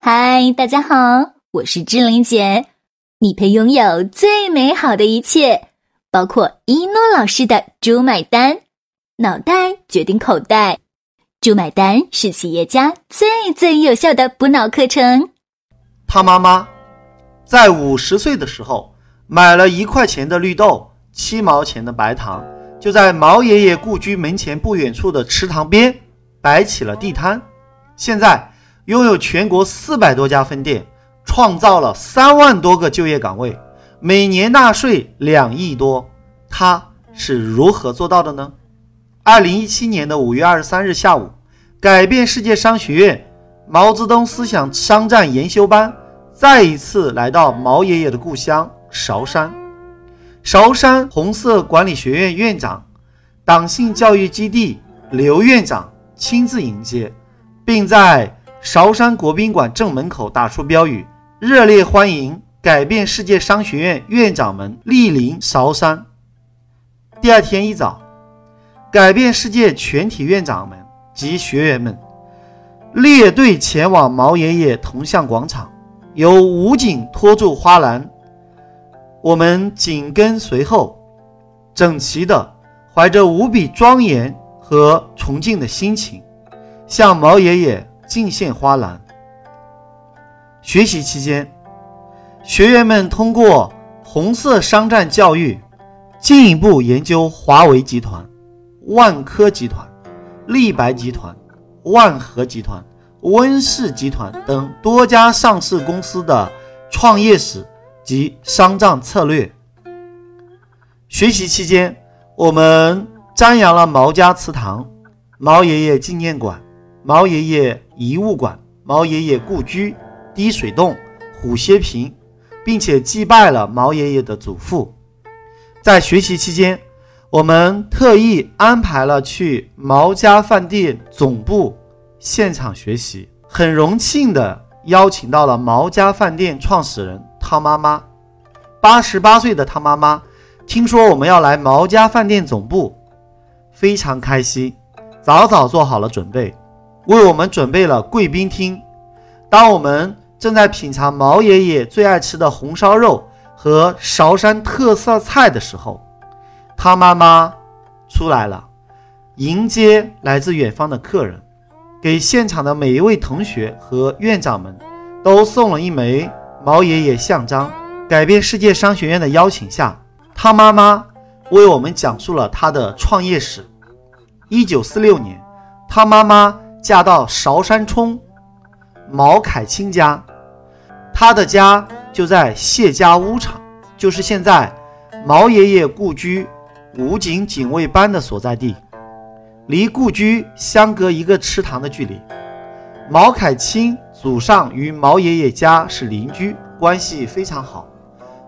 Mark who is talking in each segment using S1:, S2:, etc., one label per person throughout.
S1: 嗨，大家好，我是志玲姐。你配拥有最美好的一切，包括一诺老师的“猪买单”，脑袋决定口袋，“猪买单”是企业家最最有效的补脑课程。
S2: 他妈妈在五十岁的时候买了一块钱的绿豆，七毛钱的白糖，就在毛爷爷故居门前不远处的池塘边摆起了地摊。现在。拥有全国四百多家分店，创造了三万多个就业岗位，每年纳税两亿多，他是如何做到的呢？二零一七年的五月二十三日下午，改变世界商学院毛泽东思想商战研修班再一次来到毛爷爷的故乡韶山，韶山红色管理学院院长、党性教育基地刘院长亲自迎接，并在。韶山国宾馆正门口打出标语，热烈欢迎改变世界商学院院长们莅临韶山。第二天一早，改变世界全体院长们及学员们列队前往毛爷爷铜像广场，由武警拖住花篮，我们紧跟随后，整齐的怀着无比庄严和崇敬的心情，向毛爷爷。敬献花篮。学习期间，学员们通过红色商战教育，进一步研究华为集团、万科集团、立白集团、万和集团、温氏集团等多家上市公司的创业史及商战策略。学习期间，我们瞻仰了毛家祠堂、毛爷爷纪念馆。毛爷爷遗物馆、毛爷爷故居、滴水洞、虎歇坪，并且祭拜了毛爷爷的祖父。在学习期间，我们特意安排了去毛家饭店总部现场学习，很荣幸的邀请到了毛家饭店创始人汤妈妈。八十八岁的汤妈妈听说我们要来毛家饭店总部，非常开心，早早做好了准备。为我们准备了贵宾厅。当我们正在品尝毛爷爷最爱吃的红烧肉和韶山特色菜的时候，他妈妈出来了，迎接来自远方的客人，给现场的每一位同学和院长们都送了一枚毛爷爷像章。改变世界商学院的邀请下，他妈妈为我们讲述了他的创业史。一九四六年，他妈妈。嫁到韶山冲毛凯清家，他的家就在谢家屋场，就是现在毛爷爷故居武警警卫班的所在地，离故居相隔一个池塘的距离。毛凯清祖上与毛爷爷家是邻居，关系非常好。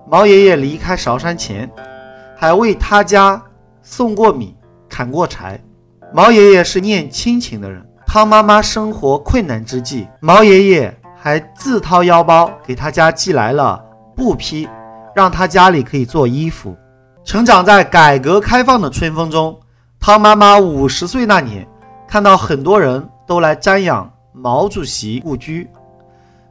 S2: 毛爷爷离开韶山前，还为他家送过米、砍过柴。毛爷爷是念亲情的人。汤妈妈生活困难之际，毛爷爷还自掏腰包给他家寄来了布匹，让他家里可以做衣服。成长在改革开放的春风中，汤妈妈五十岁那年，看到很多人都来瞻仰毛主席故居，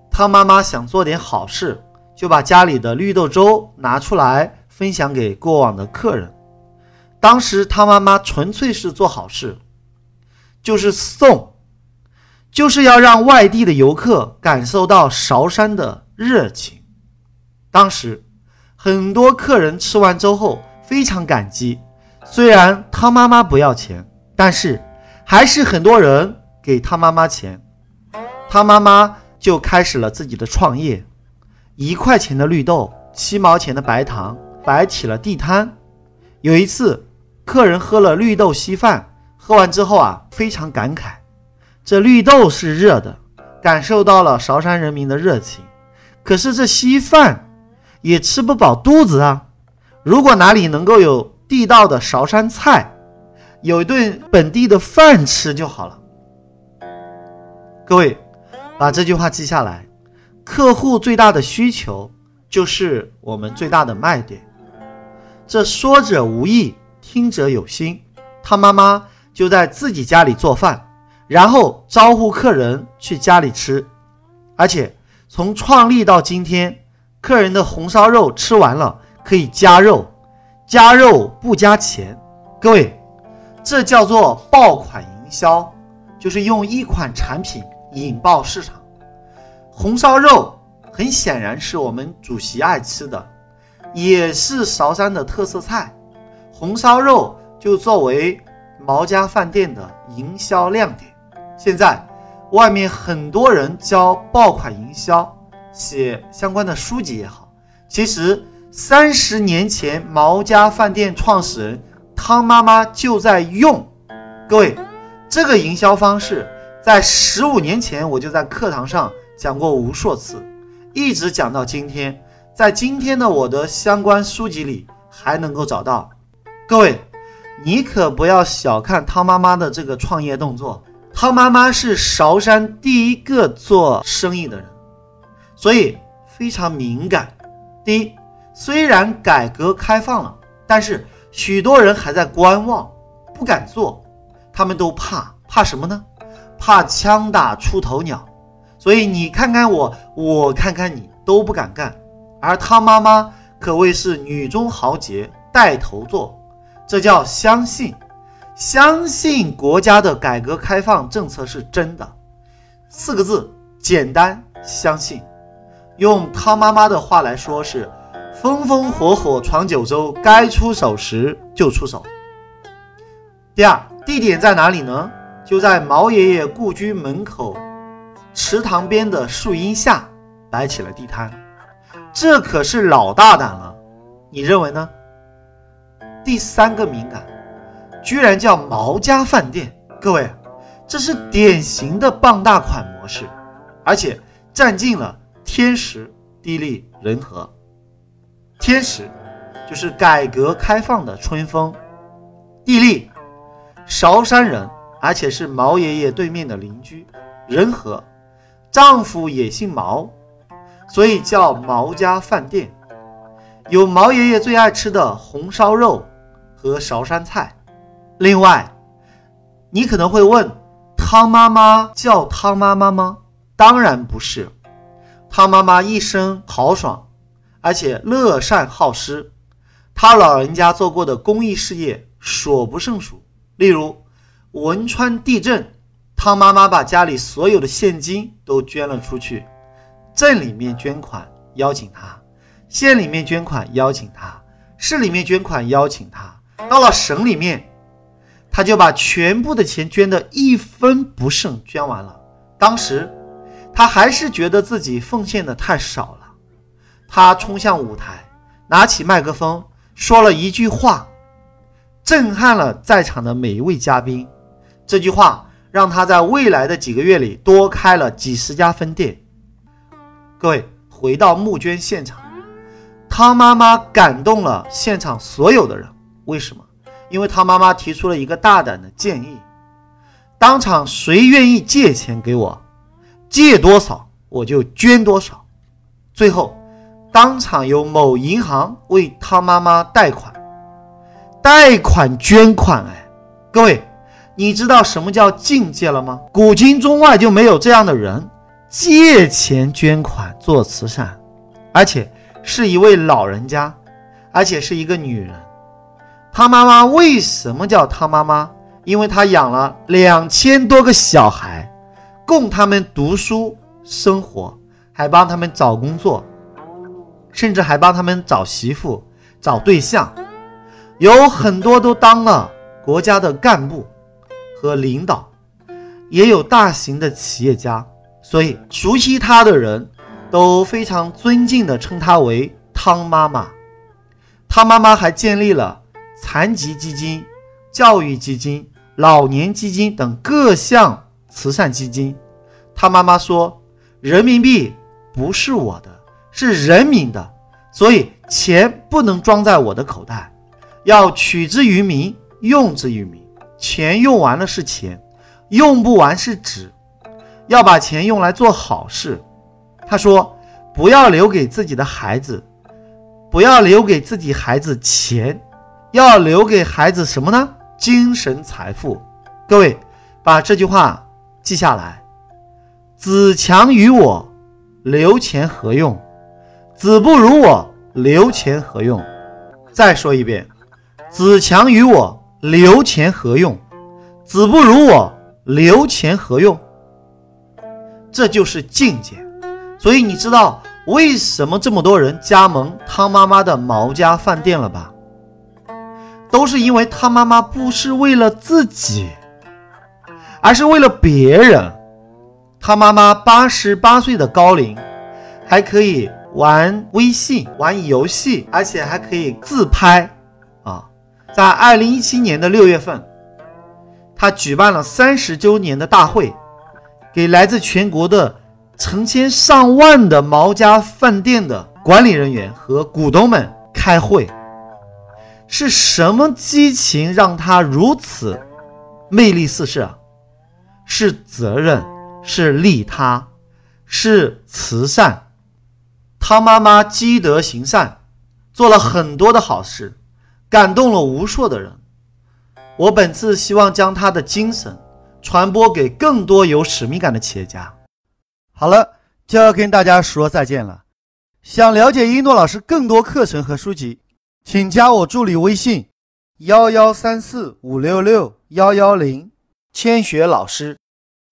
S2: 汤妈妈想做点好事，就把家里的绿豆粥拿出来分享给过往的客人。当时汤妈妈纯粹是做好事。就是送，就是要让外地的游客感受到韶山的热情。当时很多客人吃完粥后非常感激，虽然汤妈妈不要钱，但是还是很多人给他妈妈钱。汤妈妈就开始了自己的创业，一块钱的绿豆，七毛钱的白糖，摆起了地摊。有一次，客人喝了绿豆稀饭。喝完之后啊，非常感慨，这绿豆是热的，感受到了韶山人民的热情。可是这稀饭也吃不饱肚子啊！如果哪里能够有地道的韶山菜，有一顿本地的饭吃就好了。各位，把这句话记下来：客户最大的需求就是我们最大的卖点。这说者无意，听者有心。他妈妈。就在自己家里做饭，然后招呼客人去家里吃。而且从创立到今天，客人的红烧肉吃完了可以加肉，加肉不加钱。各位，这叫做爆款营销，就是用一款产品引爆市场。红烧肉很显然是我们主席爱吃的，也是韶山的特色菜。红烧肉就作为毛家饭店的营销亮点。现在外面很多人教爆款营销，写相关的书籍也好，其实三十年前毛家饭店创始人汤妈妈就在用。各位，这个营销方式在十五年前我就在课堂上。讲过无数次，一直讲到今天，在今天的我的相关书籍里还能够找到。各位，你可不要小看汤妈妈的这个创业动作。汤妈妈是韶山第一个做生意的人，所以非常敏感。第一，虽然改革开放了，但是许多人还在观望，不敢做，他们都怕，怕什么呢？怕枪打出头鸟。所以你看看我，我看看你，都不敢干。而汤妈妈可谓是女中豪杰，带头做，这叫相信，相信国家的改革开放政策是真的。四个字，简单，相信。用汤妈妈的话来说是：风风火火闯九州，该出手时就出手。第二，地点在哪里呢？就在毛爷爷故居门口。池塘边的树荫下摆起了地摊，这可是老大胆了，你认为呢？第三个敏感，居然叫毛家饭店，各位，这是典型的傍大款模式，而且占尽了天时地利人和。天时就是改革开放的春风，地利，韶山人，而且是毛爷爷对面的邻居，人和。丈夫也姓毛，所以叫毛家饭店，有毛爷爷最爱吃的红烧肉和韶山菜。另外，你可能会问，汤妈妈叫汤妈妈吗？当然不是，汤妈妈一生豪爽，而且乐善好施，她老人家做过的公益事业数不胜数，例如汶川地震。汤妈妈把家里所有的现金都捐了出去，镇里面捐款邀请他，县里面捐款邀请他，市里面捐款邀请他，到了省里面，他就把全部的钱捐得一分不剩，捐完了。当时他还是觉得自己奉献的太少了，他冲向舞台，拿起麦克风说了一句话，震撼了在场的每一位嘉宾。这句话。让他在未来的几个月里多开了几十家分店。各位回到募捐现场，汤妈妈感动了现场所有的人。为什么？因为他妈妈提出了一个大胆的建议：当场谁愿意借钱给我，借多少我就捐多少。最后，当场有某银行为他妈妈贷款，贷款捐款。哎，各位。你知道什么叫境界了吗？古今中外就没有这样的人，借钱捐款做慈善，而且是一位老人家，而且是一个女人。汤妈妈为什么叫汤妈妈？因为她养了两千多个小孩，供他们读书生活，还帮他们找工作，甚至还帮他们找媳妇、找对象，有很多都当了国家的干部。和领导，也有大型的企业家，所以熟悉他的人都非常尊敬地称他为汤妈妈。汤妈妈还建立了残疾基金、教育基金、老年基金等各项慈善基金。他妈妈说：“人民币不是我的，是人民的，所以钱不能装在我的口袋，要取之于民，用之于民。”钱用完了是钱，用不完是纸，要把钱用来做好事。他说：“不要留给自己的孩子，不要留给自己孩子钱，要留给孩子什么呢？精神财富。”各位，把这句话记下来：“子强于我，留钱何用？子不如我，留钱何用？再说一遍，子强于我，留钱何用？子不如我，留钱何用？这就是境界。所以你知道为什么这么多人加盟汤妈妈的毛家饭店了吧？都是因为他妈妈不是为了自己，而是为了别人。他妈妈八十八岁的高龄，还可以玩微信、玩游戏，而且还可以自拍啊！在二零一七年的六月份，他举办了三十周年的大会，给来自全国的。成千上万的毛家饭店的管理人员和股东们开会，是什么激情让他如此魅力四射？是责任，是利他，是慈善。汤妈妈积德行善，做了很多的好事，感动了无数的人。我本次希望将他的精神传播给更多有使命感的企业家。好了，就要跟大家说再见了。想了解一诺老师更多课程和书籍，请加我助理微信：幺幺三四五六六幺幺零，千雪老师。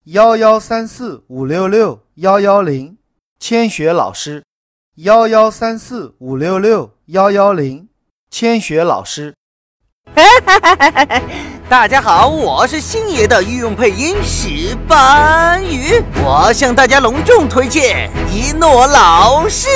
S2: 幺幺三四五六六幺幺零，千雪老师。幺幺三四五六六幺幺零，千雪老师。
S3: 大家好，我是星爷的御用配音石斑鱼，我向大家隆重推荐一诺老师。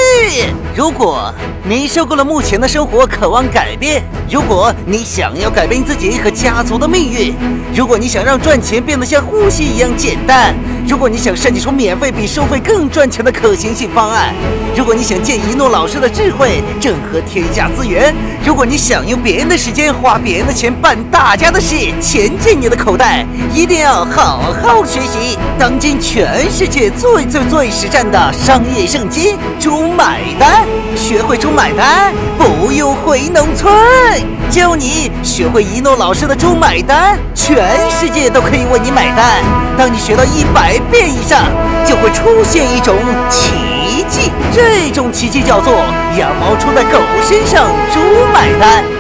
S3: 如果你受够了目前的生活，渴望改变；如果你想要改变自己和家族的命运；如果你想让赚钱变得像呼吸一样简单；如果你想设计出免费比收费更赚钱的可行性方案；如果你想借一诺老师的智慧整合天下资源；如果你想用别人的时间花别人的钱办大家的事。钱进你的口袋，一定要好好学习当今全世界最最最实战的商业圣经——猪买单。学会猪买单，不用回农村。教你学会一诺老师的猪买单，全世界都可以为你买单。当你学到一百遍以上，就会出现一种奇奇迹，这种奇迹叫做羊毛出在狗身上，猪买单。